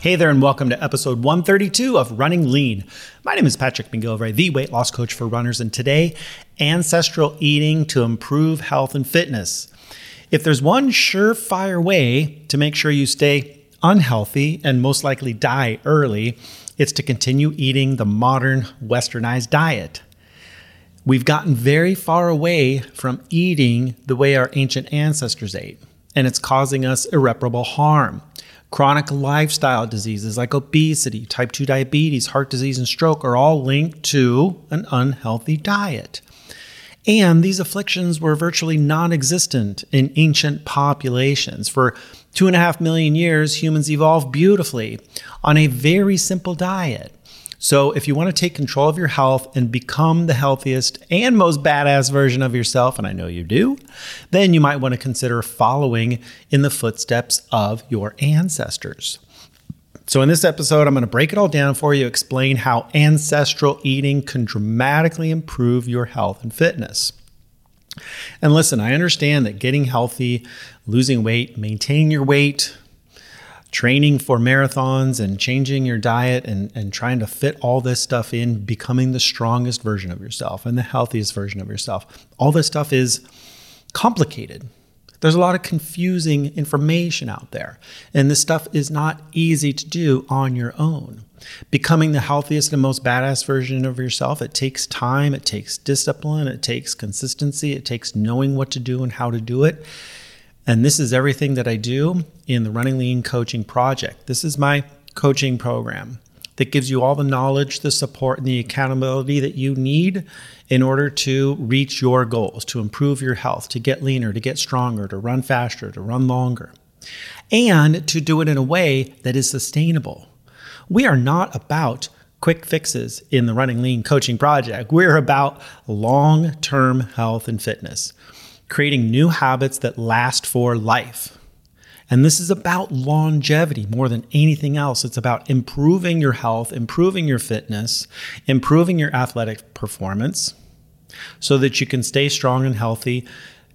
Hey there, and welcome to episode 132 of Running Lean. My name is Patrick McGilvray, the weight loss coach for runners, and today, ancestral eating to improve health and fitness. If there's one surefire way to make sure you stay unhealthy and most likely die early, it's to continue eating the modern westernized diet. We've gotten very far away from eating the way our ancient ancestors ate, and it's causing us irreparable harm. Chronic lifestyle diseases like obesity, type 2 diabetes, heart disease, and stroke are all linked to an unhealthy diet. And these afflictions were virtually non existent in ancient populations. For two and a half million years, humans evolved beautifully on a very simple diet. So, if you want to take control of your health and become the healthiest and most badass version of yourself, and I know you do, then you might want to consider following in the footsteps of your ancestors. So, in this episode, I'm going to break it all down for you, explain how ancestral eating can dramatically improve your health and fitness. And listen, I understand that getting healthy, losing weight, maintaining your weight, training for marathons and changing your diet and, and trying to fit all this stuff in, becoming the strongest version of yourself and the healthiest version of yourself. All this stuff is complicated. There's a lot of confusing information out there, and this stuff is not easy to do on your own. Becoming the healthiest and most badass version of yourself, it takes time, it takes discipline, it takes consistency, it takes knowing what to do and how to do it. And this is everything that I do in the Running Lean Coaching Project. This is my coaching program that gives you all the knowledge, the support, and the accountability that you need in order to reach your goals, to improve your health, to get leaner, to get stronger, to run faster, to run longer, and to do it in a way that is sustainable. We are not about quick fixes in the Running Lean Coaching Project. We're about long term health and fitness creating new habits that last for life. And this is about longevity more than anything else. It's about improving your health, improving your fitness, improving your athletic performance so that you can stay strong and healthy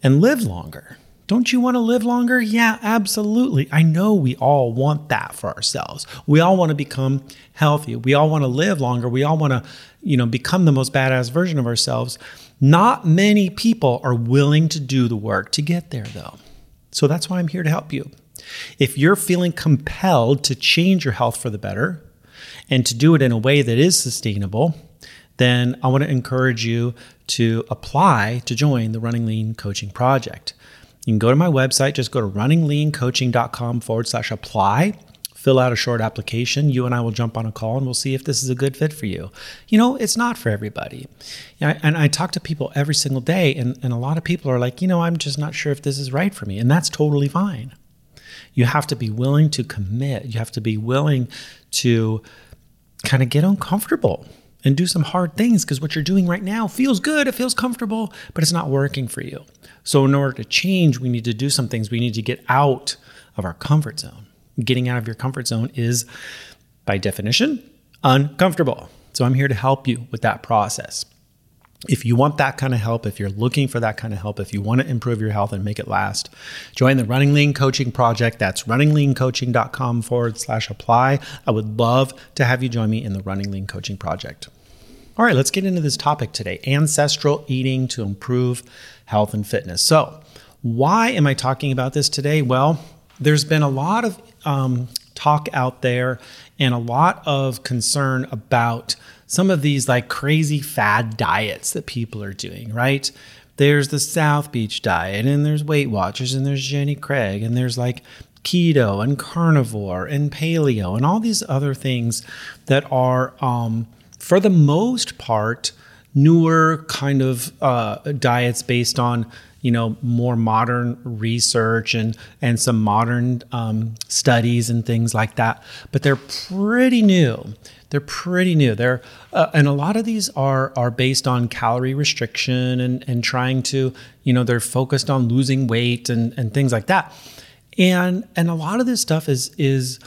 and live longer. Don't you want to live longer? Yeah, absolutely. I know we all want that for ourselves. We all want to become healthy. We all want to live longer. We all want to, you know, become the most badass version of ourselves. Not many people are willing to do the work to get there, though. So that's why I'm here to help you. If you're feeling compelled to change your health for the better and to do it in a way that is sustainable, then I want to encourage you to apply to join the Running Lean Coaching Project. You can go to my website, just go to runningleancoaching.com forward slash apply fill out a short application. You and I will jump on a call and we'll see if this is a good fit for you. You know, it's not for everybody. And I talk to people every single day, and, and a lot of people are like, you know, I'm just not sure if this is right for me. And that's totally fine. You have to be willing to commit, you have to be willing to kind of get uncomfortable and do some hard things because what you're doing right now feels good, it feels comfortable, but it's not working for you. So, in order to change, we need to do some things. We need to get out of our comfort zone getting out of your comfort zone is, by definition, uncomfortable. So I'm here to help you with that process. If you want that kind of help, if you're looking for that kind of help, if you want to improve your health and make it last, join the Running Lean Coaching Project. That's runningleancoaching.com forward slash apply. I would love to have you join me in the Running Lean Coaching Project. All right, let's get into this topic today ancestral eating to improve health and fitness. So, why am I talking about this today? Well, there's been a lot of um, talk out there and a lot of concern about some of these like crazy fad diets that people are doing, right? There's the South Beach diet, and there's Weight Watchers, and there's Jenny Craig, and there's like keto and carnivore and paleo, and all these other things that are, um, for the most part, newer kind of uh, diets based on you know more modern research and and some modern um, studies and things like that. But they're pretty new. They're pretty new. They're uh, and a lot of these are are based on calorie restriction and and trying to you know they're focused on losing weight and and things like that. And and a lot of this stuff is is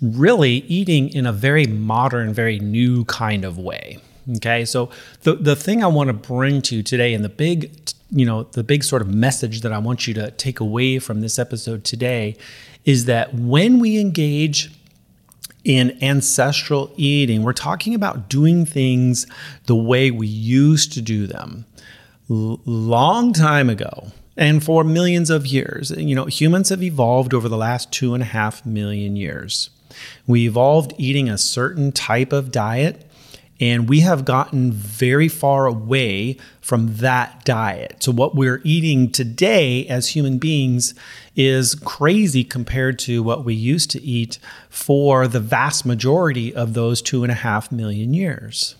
really eating in a very modern very new kind of way okay so the the thing i want to bring to you today and the big you know, the big sort of message that I want you to take away from this episode today is that when we engage in ancestral eating, we're talking about doing things the way we used to do them. L- long time ago, and for millions of years, you know, humans have evolved over the last two and a half million years. We evolved eating a certain type of diet and we have gotten very far away from that diet. So, what we're eating today as human beings is crazy compared to what we used to eat for the vast majority of those two and a half million years.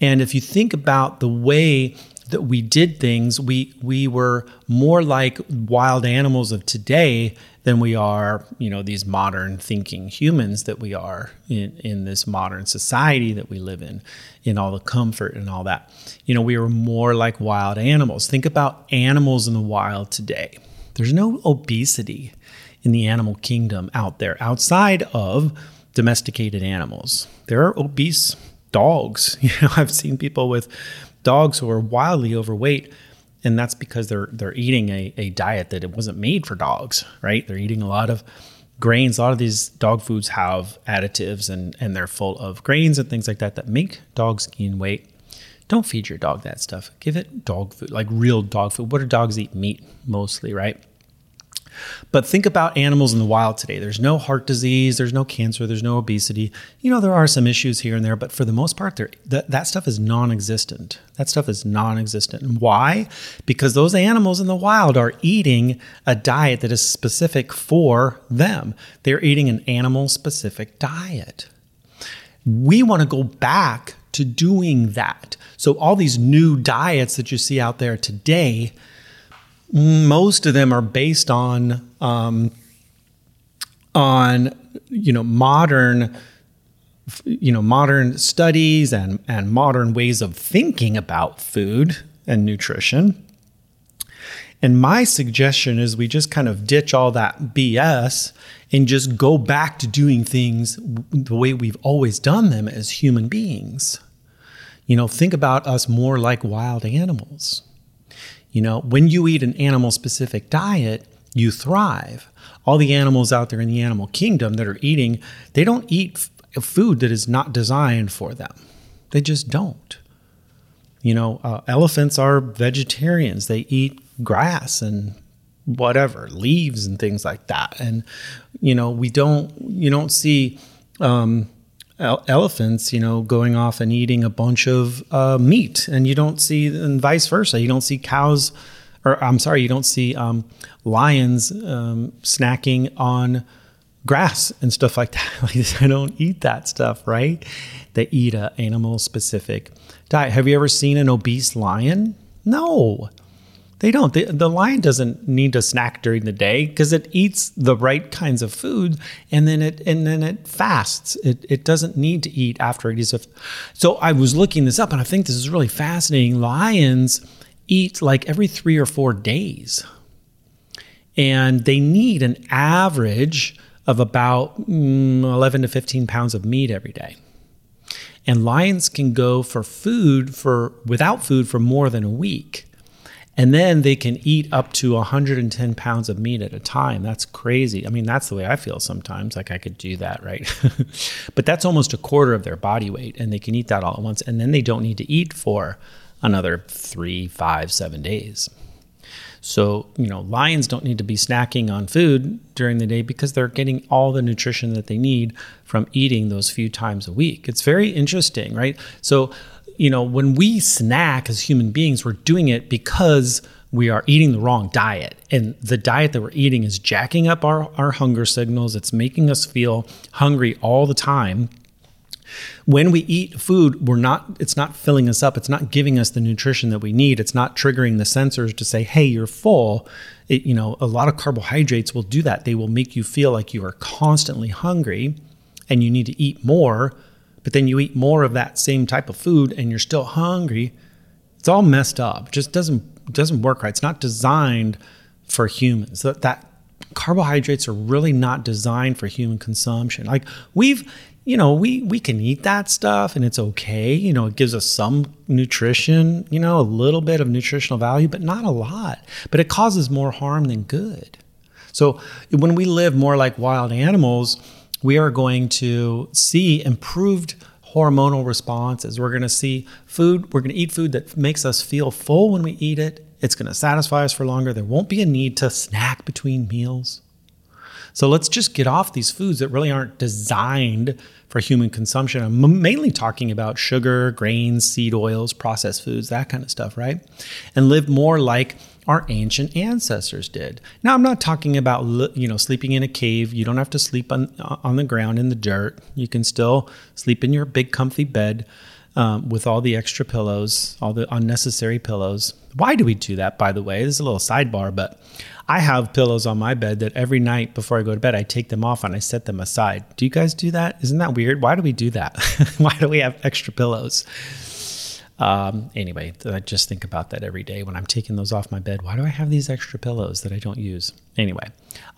And if you think about the way that we did things, we we were more like wild animals of today than we are, you know, these modern thinking humans that we are in, in this modern society that we live in, in all the comfort and all that. You know, we were more like wild animals. Think about animals in the wild today. There's no obesity in the animal kingdom out there outside of domesticated animals. There are obese dogs. You know, I've seen people with dogs who are wildly overweight and that's because they're they're eating a, a diet that it wasn't made for dogs right? They're eating a lot of grains. A lot of these dog foods have additives and and they're full of grains and things like that that make dogs gain weight. Don't feed your dog that stuff. Give it dog food like real dog food. What do dogs eat? Meat mostly right but think about animals in the wild today. There's no heart disease, there's no cancer, there's no obesity. You know, there are some issues here and there, but for the most part, that, that stuff is non existent. That stuff is non existent. And why? Because those animals in the wild are eating a diet that is specific for them. They're eating an animal specific diet. We want to go back to doing that. So, all these new diets that you see out there today most of them are based on um, on you know modern you know modern studies and and modern ways of thinking about food and nutrition and my suggestion is we just kind of ditch all that BS and just go back to doing things the way we've always done them as human beings. You know, think about us more like wild animals. You know, when you eat an animal specific diet, you thrive. All the animals out there in the animal kingdom that are eating, they don't eat f- food that is not designed for them. They just don't. You know, uh, elephants are vegetarians. They eat grass and whatever, leaves and things like that. And you know, we don't you don't see um, elephants, you know, going off and eating a bunch of uh, meat, and you don't see, and vice versa. You don't see cows, or I'm sorry, you don't see um, lions um, snacking on grass and stuff like that. They don't eat that stuff, right? They eat a animal specific diet. Have you ever seen an obese lion? No. They don't. The, the lion doesn't need to snack during the day because it eats the right kinds of food and then it and then it fasts. It, it doesn't need to eat after it eats. So I was looking this up and I think this is really fascinating. Lions eat like every three or four days, and they need an average of about mm, 11 to 15 pounds of meat every day. And lions can go for food for without food for more than a week. And then they can eat up to 110 pounds of meat at a time. That's crazy. I mean, that's the way I feel sometimes. Like I could do that, right? but that's almost a quarter of their body weight, and they can eat that all at once. And then they don't need to eat for another three, five, seven days. So, you know, lions don't need to be snacking on food during the day because they're getting all the nutrition that they need from eating those few times a week. It's very interesting, right? So, you know, when we snack as human beings, we're doing it because we are eating the wrong diet. And the diet that we're eating is jacking up our, our hunger signals. It's making us feel hungry all the time. When we eat food, we're not it's not filling us up. It's not giving us the nutrition that we need. It's not triggering the sensors to say, "Hey, you're full." It, you know, a lot of carbohydrates will do that. They will make you feel like you are constantly hungry and you need to eat more, but then you eat more of that same type of food and you're still hungry. It's all messed up. It just doesn't doesn't work right. It's not designed for humans. That, that carbohydrates are really not designed for human consumption. Like we've you know, we we can eat that stuff and it's okay. You know, it gives us some nutrition, you know, a little bit of nutritional value, but not a lot. But it causes more harm than good. So when we live more like wild animals, we are going to see improved hormonal responses. We're going to see food, we're going to eat food that makes us feel full when we eat it. It's going to satisfy us for longer. There won't be a need to snack between meals. So let's just get off these foods that really aren't designed for human consumption. I'm mainly talking about sugar, grains, seed oils, processed foods, that kind of stuff, right? And live more like our ancient ancestors did. Now, I'm not talking about you know sleeping in a cave. You don't have to sleep on on the ground in the dirt. You can still sleep in your big comfy bed um, with all the extra pillows, all the unnecessary pillows. Why do we do that? By the way, this is a little sidebar, but I have pillows on my bed that every night before I go to bed, I take them off and I set them aside. Do you guys do that? Isn't that weird? Why do we do that? Why do we have extra pillows? Um, anyway, I just think about that every day when I'm taking those off my bed. Why do I have these extra pillows that I don't use? Anyway,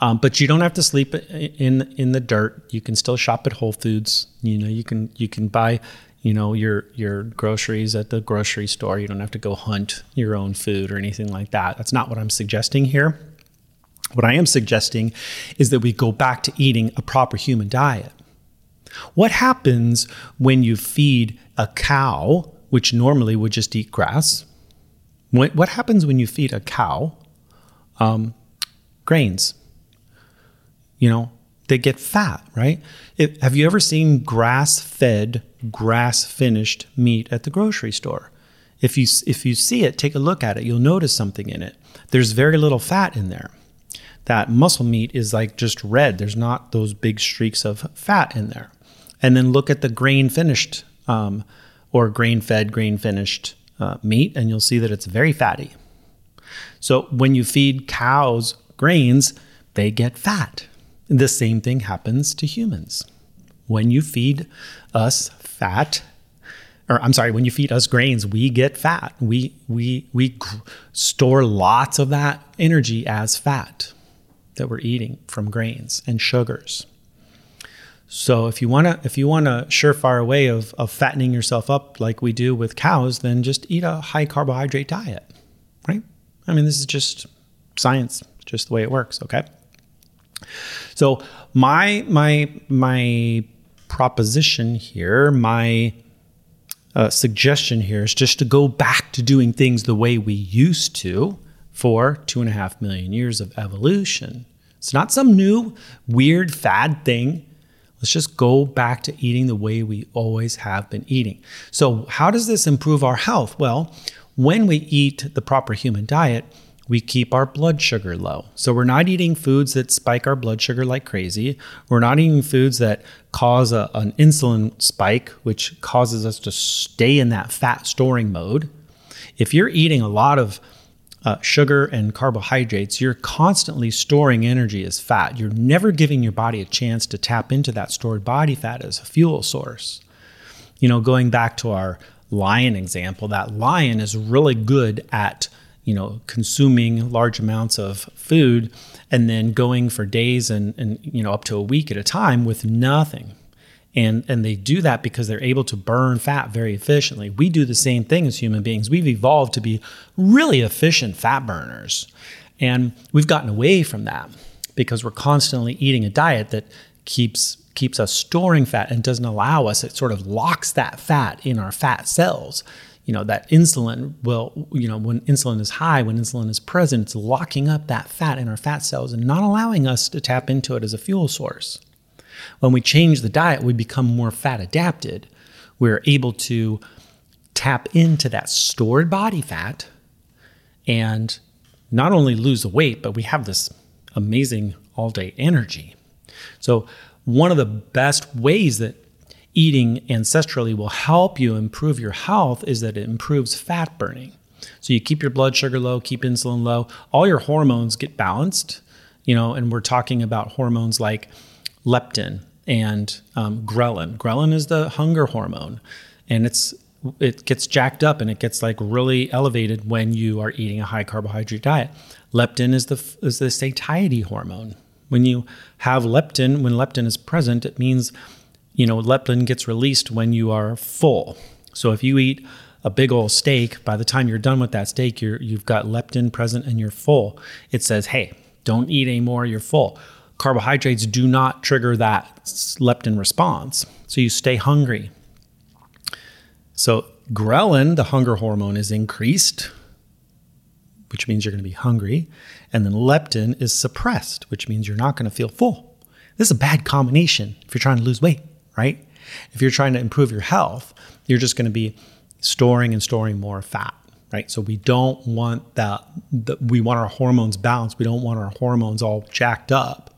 um, but you don't have to sleep in in the dirt. You can still shop at Whole Foods. You know, you can you can buy you know your your groceries at the grocery store. You don't have to go hunt your own food or anything like that. That's not what I'm suggesting here. What I am suggesting is that we go back to eating a proper human diet. What happens when you feed a cow, which normally would just eat grass? What happens when you feed a cow um, grains? You know, they get fat, right? If, have you ever seen grass fed, grass finished meat at the grocery store? If you, if you see it, take a look at it, you'll notice something in it. There's very little fat in there that muscle meat is like just red. There's not those big streaks of fat in there. And then look at the grain finished um, or grain fed, grain finished uh, meat, and you'll see that it's very fatty. So when you feed cows grains, they get fat. The same thing happens to humans. When you feed us fat, or I'm sorry, when you feed us grains, we get fat. We we we store lots of that energy as fat that we're eating from grains and sugars. So if you want to if you want a surefire way of, of fattening yourself up like we do with cows, then just eat a high carbohydrate diet, right? I mean, this is just science, just the way it works, okay? So my my my proposition here, my uh, suggestion here is just to go back to doing things the way we used to for two and a half million years of evolution. It's not some new weird fad thing. Let's just go back to eating the way we always have been eating. So, how does this improve our health? Well, when we eat the proper human diet, we keep our blood sugar low. So, we're not eating foods that spike our blood sugar like crazy. We're not eating foods that cause a, an insulin spike, which causes us to stay in that fat storing mode. If you're eating a lot of uh, sugar and carbohydrates, you're constantly storing energy as fat. You're never giving your body a chance to tap into that stored body fat as a fuel source. You know, going back to our lion example, that lion is really good at, you know, consuming large amounts of food and then going for days and, and you know, up to a week at a time with nothing. And and they do that because they're able to burn fat very efficiently. We do the same thing as human beings. We've evolved to be really efficient fat burners. And we've gotten away from that because we're constantly eating a diet that keeps keeps us storing fat and doesn't allow us. It sort of locks that fat in our fat cells you know that insulin will you know when insulin is high when insulin is present it's locking up that fat in our fat cells and not allowing us to tap into it as a fuel source when we change the diet, we become more fat adapted. We're able to tap into that stored body fat and not only lose the weight, but we have this amazing all day energy. So, one of the best ways that eating ancestrally will help you improve your health is that it improves fat burning. So you keep your blood sugar low, keep insulin low, all your hormones get balanced, you know, and we're talking about hormones like leptin and um, ghrelin. Ghrelin is the hunger hormone, and it's it gets jacked up and it gets like really elevated when you are eating a high carbohydrate diet. Leptin is the is the satiety hormone. When you have leptin, when leptin is present, it means you know leptin gets released when you are full. So if you eat a big old steak, by the time you're done with that steak, you're you've got leptin present and you're full. It says, "Hey, don't eat anymore, you're full." Carbohydrates do not trigger that leptin response. So you stay hungry. So ghrelin, the hunger hormone, is increased, which means you're going to be hungry. And then leptin is suppressed, which means you're not going to feel full. This is a bad combination if you're trying to lose weight, right? If you're trying to improve your health, you're just going to be storing and storing more fat, right? So we don't want that, that we want our hormones balanced. We don't want our hormones all jacked up.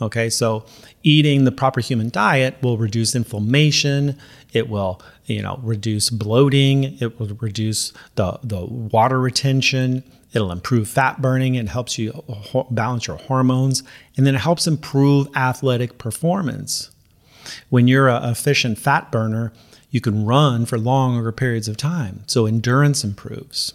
Okay, so eating the proper human diet will reduce inflammation. It will, you know, reduce bloating. It will reduce the the water retention. It'll improve fat burning. It helps you uh, balance your hormones, and then it helps improve athletic performance. When you're a efficient fat burner, you can run for longer periods of time. So endurance improves.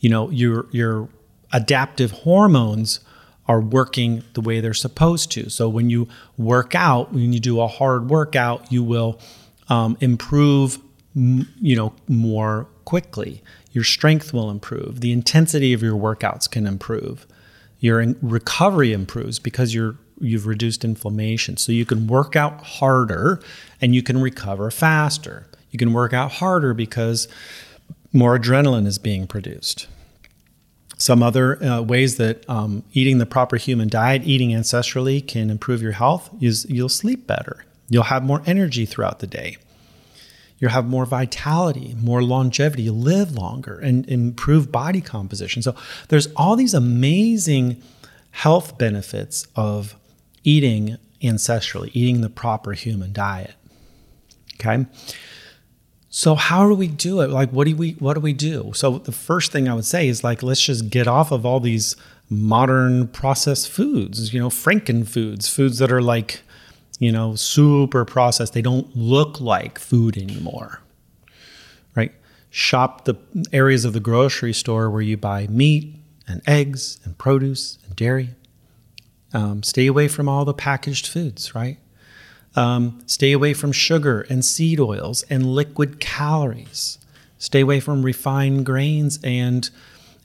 You know, your your adaptive hormones are working the way they're supposed to. So when you work out, when you do a hard workout, you will um, improve, you know, more quickly. Your strength will improve. The intensity of your workouts can improve. Your recovery improves because you're you've reduced inflammation. So you can work out harder and you can recover faster. You can work out harder because more adrenaline is being produced. Some other uh, ways that um, eating the proper human diet, eating ancestrally, can improve your health is you'll sleep better. You'll have more energy throughout the day. You'll have more vitality, more longevity. You'll live longer and improve body composition. So there's all these amazing health benefits of eating ancestrally, eating the proper human diet. Okay. So how do we do it? Like what do we what do we do? So the first thing I would say is like let's just get off of all these modern processed foods, you know, franken foods, foods that are like, you know, super processed. They don't look like food anymore. Right? Shop the areas of the grocery store where you buy meat and eggs and produce and dairy. Um, stay away from all the packaged foods, right? Um, stay away from sugar and seed oils and liquid calories. Stay away from refined grains and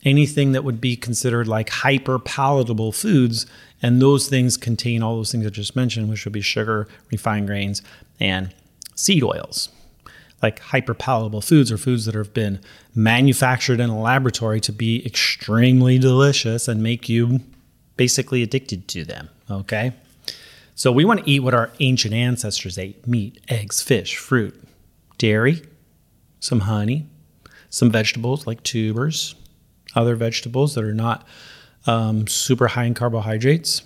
anything that would be considered like hyper palatable foods. And those things contain all those things I just mentioned, which would be sugar, refined grains, and seed oils. Like hyper palatable foods are foods that have been manufactured in a laboratory to be extremely delicious and make you basically addicted to them. Okay. So we want to eat what our ancient ancestors ate meat, eggs, fish, fruit, dairy, some honey, some vegetables like tubers, other vegetables that are not um, super high in carbohydrates.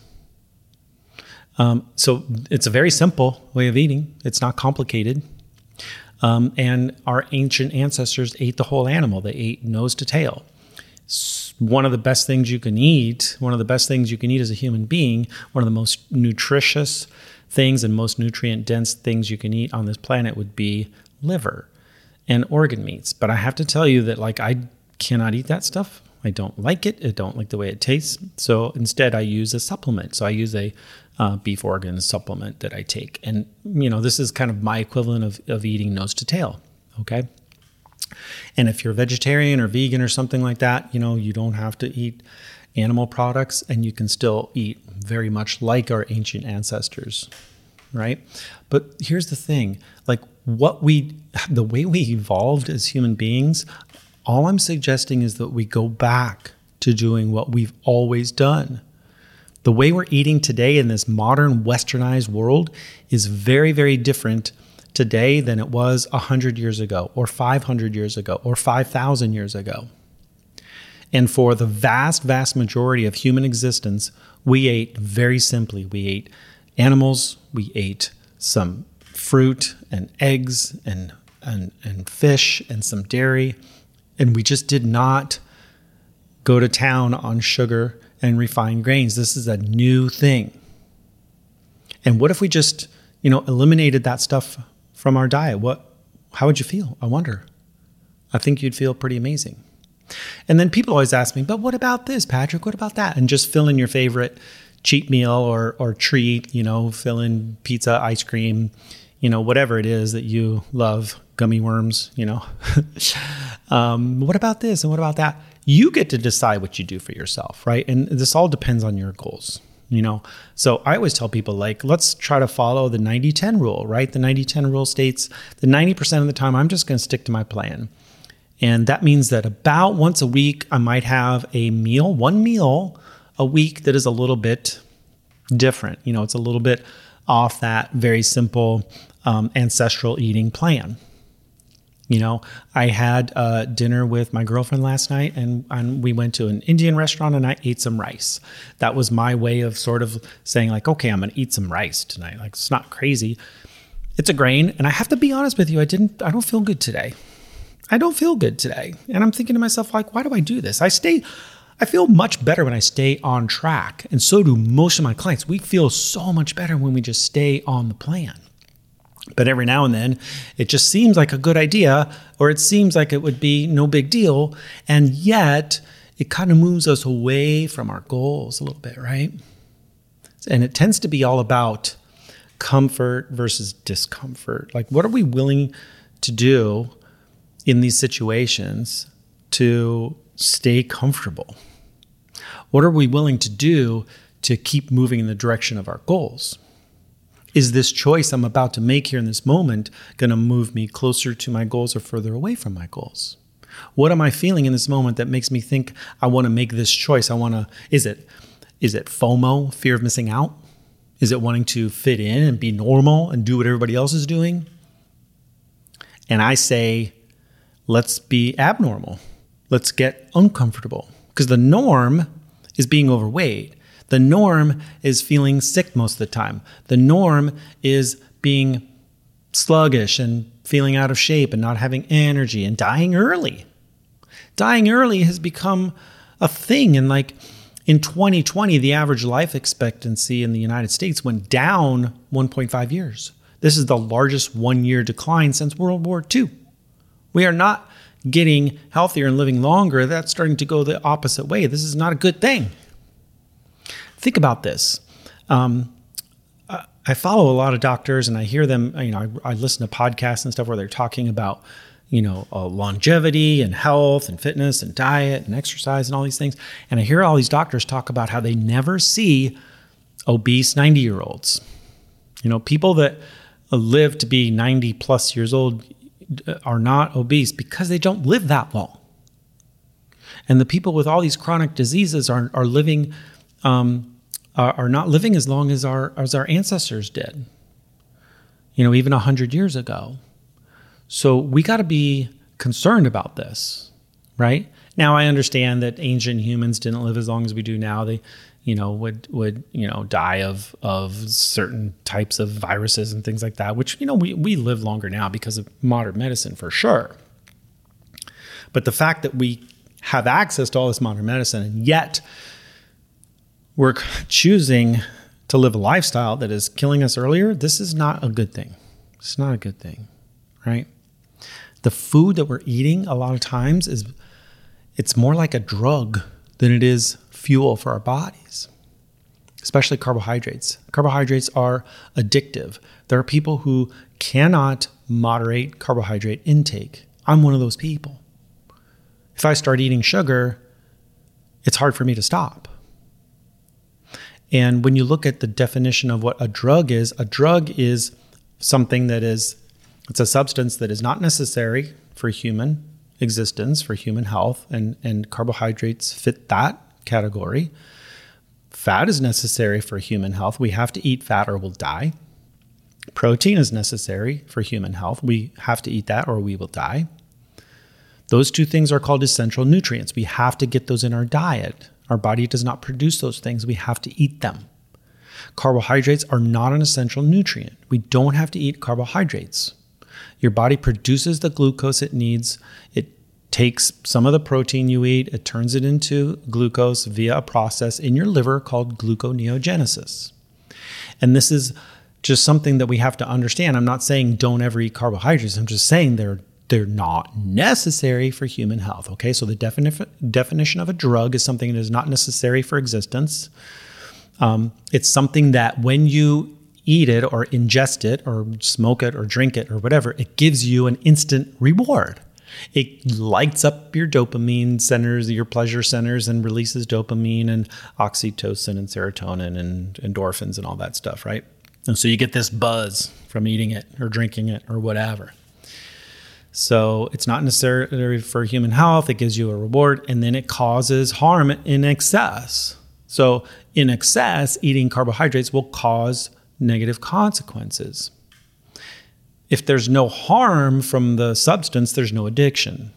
Um, so it's a very simple way of eating, it's not complicated. Um, and our ancient ancestors ate the whole animal, they ate nose to tail one of the best things you can eat, one of the best things you can eat as a human being, one of the most nutritious things and most nutrient dense things you can eat on this planet would be liver and organ meats. But I have to tell you that like I cannot eat that stuff. I don't like it. I don't like the way it tastes. So instead, I use a supplement. So I use a uh, beef organ supplement that I take. And, you know, this is kind of my equivalent of, of eating nose to tail. Okay. And if you're vegetarian or vegan or something like that, you know, you don't have to eat animal products and you can still eat very much like our ancient ancestors, right? But here's the thing like what we, the way we evolved as human beings, all I'm suggesting is that we go back to doing what we've always done. The way we're eating today in this modern westernized world is very, very different today than it was 100 years ago, or 500 years ago, or 5,000 years ago. And for the vast, vast majority of human existence, we ate very simply. We ate animals, we ate some fruit and eggs and, and, and fish and some dairy. And we just did not go to town on sugar and refined grains. This is a new thing. And what if we just, you know, eliminated that stuff from our diet? What how would you feel? I wonder. I think you'd feel pretty amazing. And then people always ask me, but what about this, Patrick? What about that? And just fill in your favorite cheat meal or or treat, you know, fill in pizza, ice cream, you know, whatever it is that you love, gummy worms, you know. um, what about this and what about that? You get to decide what you do for yourself, right? And this all depends on your goals you know? So i always tell people like let's try to follow the 90-10 rule right? The 90-10 rule states that 90% of the time i'm just going to stick to my plan. And that means that about once a week i might have a meal one meal a week that is a little bit different. You know it's a little bit off that very simple um, ancestral eating plan you know, I had uh, dinner with my girlfriend last night, and, and we went to an Indian restaurant, and I ate some rice. That was my way of sort of saying, like, okay, I'm going to eat some rice tonight. Like, it's not crazy. It's a grain, and I have to be honest with you, I didn't. I don't feel good today. I don't feel good today, and I'm thinking to myself, like, why do I do this? I stay. I feel much better when I stay on track, and so do most of my clients. We feel so much better when we just stay on the plan. But every now and then, it just seems like a good idea, or it seems like it would be no big deal. And yet, it kind of moves us away from our goals a little bit, right? And it tends to be all about comfort versus discomfort. Like, what are we willing to do in these situations to stay comfortable? What are we willing to do to keep moving in the direction of our goals? Is this choice I'm about to make here in this moment going to move me closer to my goals or further away from my goals? What am I feeling in this moment that makes me think I want to make this choice? I want to is it is it FOMO, fear of missing out? Is it wanting to fit in and be normal and do what everybody else is doing? And I say, let's be abnormal. Let's get uncomfortable because the norm is being overweight. The norm is feeling sick most of the time. The norm is being sluggish and feeling out of shape and not having energy and dying early. Dying early has become a thing. And like in 2020, the average life expectancy in the United States went down 1.5 years. This is the largest one year decline since World War II. We are not getting healthier and living longer. That's starting to go the opposite way. This is not a good thing think about this. Um, I follow a lot of doctors and I hear them, you know, I, I listen to podcasts and stuff where they're talking about, you know, uh, longevity and health and fitness and diet and exercise and all these things. And I hear all these doctors talk about how they never see obese 90 year olds. You know, people that live to be 90 plus years old uh, are not obese because they don't live that long. And the people with all these chronic diseases are, are living um, are not living as long as our as our ancestors did. You know, even a hundred years ago. So we got to be concerned about this, right? Now I understand that ancient humans didn't live as long as we do now. They, you know, would would you know die of of certain types of viruses and things like that. Which you know we we live longer now because of modern medicine for sure. But the fact that we have access to all this modern medicine and yet we're choosing to live a lifestyle that is killing us earlier, this is not a good thing. It's not a good thing, right? The food that we're eating a lot of times is it's more like a drug than it is fuel for our bodies. Especially carbohydrates. Carbohydrates are addictive. There are people who cannot moderate carbohydrate intake. I'm one of those people. If I start eating sugar, it's hard for me to stop and when you look at the definition of what a drug is, a drug is something that is it's a substance that is not necessary for human existence, for human health, and, and carbohydrates fit that category. Fat is necessary for human health. We have to eat fat or we'll die. Protein is necessary for human health. We have to eat that or we will die. Those two things are called essential nutrients. We have to get those in our diet. Our body does not produce those things. We have to eat them. Carbohydrates are not an essential nutrient. We don't have to eat carbohydrates. Your body produces the glucose it needs. It takes some of the protein you eat, it turns it into glucose via a process in your liver called gluconeogenesis. And this is just something that we have to understand. I'm not saying don't ever eat carbohydrates. I'm just saying they're they're not necessary for human health. Okay, so the defini- definition of a drug is something that is not necessary for existence. Um, it's something that when you eat it or ingest it or smoke it or drink it or whatever, it gives you an instant reward. It lights up your dopamine centers, your pleasure centers, and releases dopamine and oxytocin and serotonin and endorphins and all that stuff, right? And so you get this buzz from eating it or drinking it or whatever. So it's not necessary for human health. It gives you a reward and then it causes harm in excess. So, in excess, eating carbohydrates will cause negative consequences. If there's no harm from the substance, there's no addiction.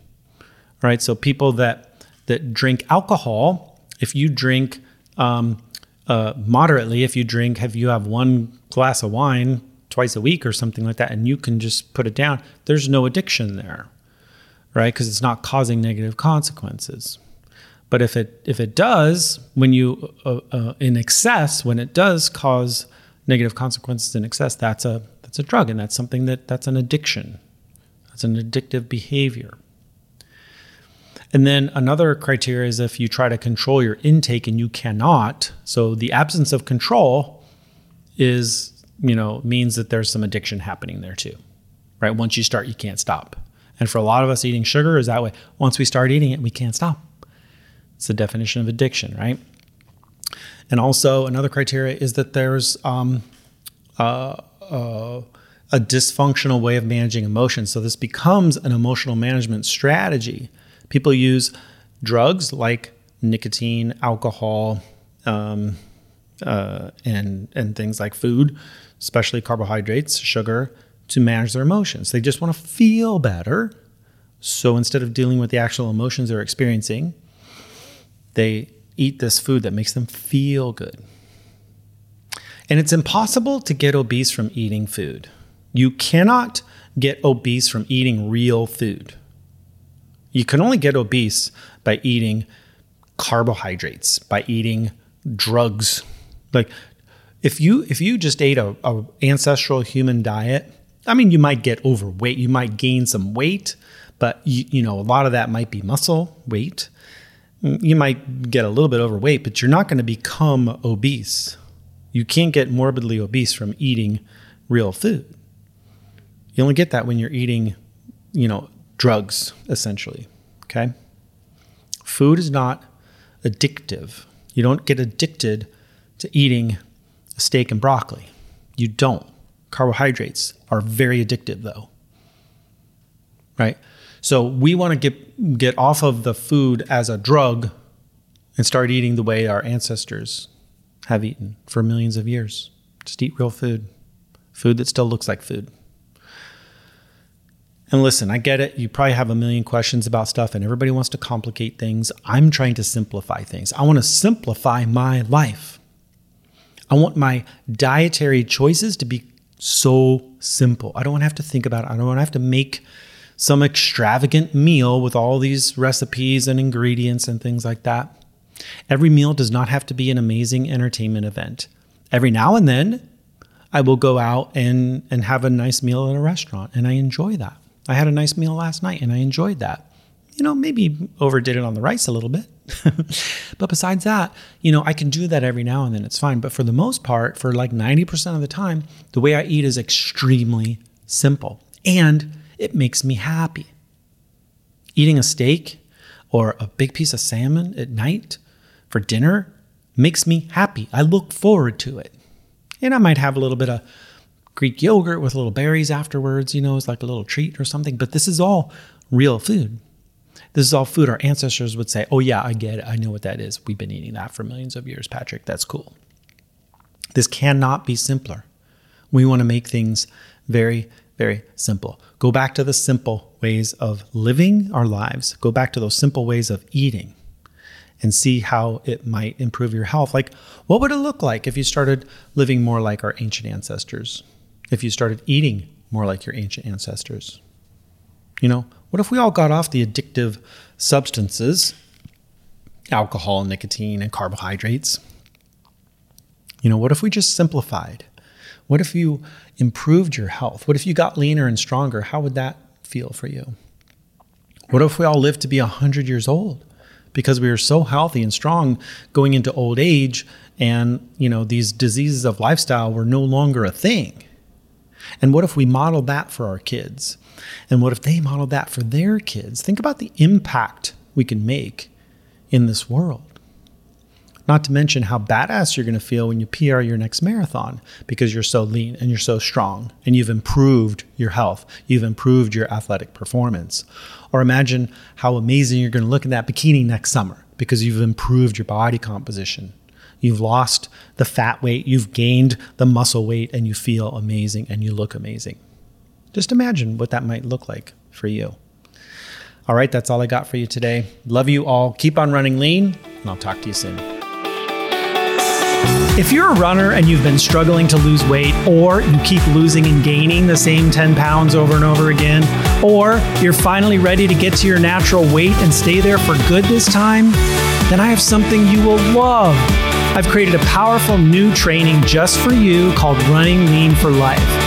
Right? So, people that, that drink alcohol, if you drink um, uh, moderately, if you drink, if you have one glass of wine twice a week or something like that, and you can just put it down, there's no addiction there, right? Because it's not causing negative consequences. But if it if it does, when you uh, uh, in excess, when it does cause negative consequences in excess, that's a that's a drug, and that's something that that's an addiction. That's an addictive behavior. And then another criteria is if you try to control your intake and you cannot. So the absence of control is you know, means that there's some addiction happening there too, right? Once you start, you can't stop. And for a lot of us, eating sugar is that way. Once we start eating it, we can't stop. It's the definition of addiction, right? And also, another criteria is that there's um, uh, uh, a dysfunctional way of managing emotions. So, this becomes an emotional management strategy. People use drugs like nicotine, alcohol, um, uh, and and things like food especially carbohydrates, sugar, to manage their emotions. They just want to feel better. So instead of dealing with the actual emotions they're experiencing, they eat this food that makes them feel good. And it's impossible to get obese from eating food. You cannot get obese from eating real food. You can only get obese by eating carbohydrates, by eating drugs. Like if you if you just ate a, a ancestral human diet, I mean, you might get overweight, you might gain some weight, but you, you know a lot of that might be muscle weight. You might get a little bit overweight, but you're not going to become obese. You can't get morbidly obese from eating real food. You only get that when you're eating, you know, drugs essentially. Okay? Food is not addictive. You don't get addicted to eating steak and broccoli. You don't. Carbohydrates are very addictive though. Right? So we want to get get off of the food as a drug and start eating the way our ancestors have eaten for millions of years. Just eat real food. Food that still looks like food. And listen, I get it. You probably have a million questions about stuff and everybody wants to complicate things. I'm trying to simplify things. I want to simplify my life. I want my dietary choices to be so simple. I don't want to have to think about it. I don't want to have to make some extravagant meal with all these recipes and ingredients and things like that. Every meal does not have to be an amazing entertainment event. Every now and then, I will go out and, and have a nice meal at a restaurant, and I enjoy that. I had a nice meal last night, and I enjoyed that. You know, maybe overdid it on the rice a little bit. but besides that, you know, I can do that every now and then. It's fine. But for the most part, for like 90% of the time, the way I eat is extremely simple and it makes me happy. Eating a steak or a big piece of salmon at night for dinner makes me happy. I look forward to it. And I might have a little bit of Greek yogurt with little berries afterwards, you know, it's like a little treat or something. But this is all real food. This is all food our ancestors would say, Oh, yeah, I get it. I know what that is. We've been eating that for millions of years, Patrick. That's cool. This cannot be simpler. We want to make things very, very simple. Go back to the simple ways of living our lives, go back to those simple ways of eating. and see how it might improve your health. Like, what would it look like if you started living more like our ancient ancestors? If you started eating more like your ancient ancestors? You know, what if we all got off the addictive substances, alcohol, nicotine, and carbohydrates? You know, what if we just simplified? What if you improved your health? What if you got leaner and stronger? How would that feel for you? What if we all lived to be 100 years old because we were so healthy and strong going into old age and, you know, these diseases of lifestyle were no longer a thing? And what if we modeled that for our kids? And what if they modeled that for their kids? Think about the impact we can make in this world. Not to mention how badass you're going to feel when you PR your next marathon because you're so lean and you're so strong and you've improved your health. You've improved your athletic performance. Or imagine how amazing you're going to look in that bikini next summer because you've improved your body composition. You've lost the fat weight, you've gained the muscle weight, and you feel amazing and you look amazing. Just imagine what that might look like for you. All right, that's all I got for you today. Love you all. Keep on running lean, and I'll talk to you soon. If you're a runner and you've been struggling to lose weight, or you keep losing and gaining the same 10 pounds over and over again, or you're finally ready to get to your natural weight and stay there for good this time, then I have something you will love. I've created a powerful new training just for you called Running Lean for Life.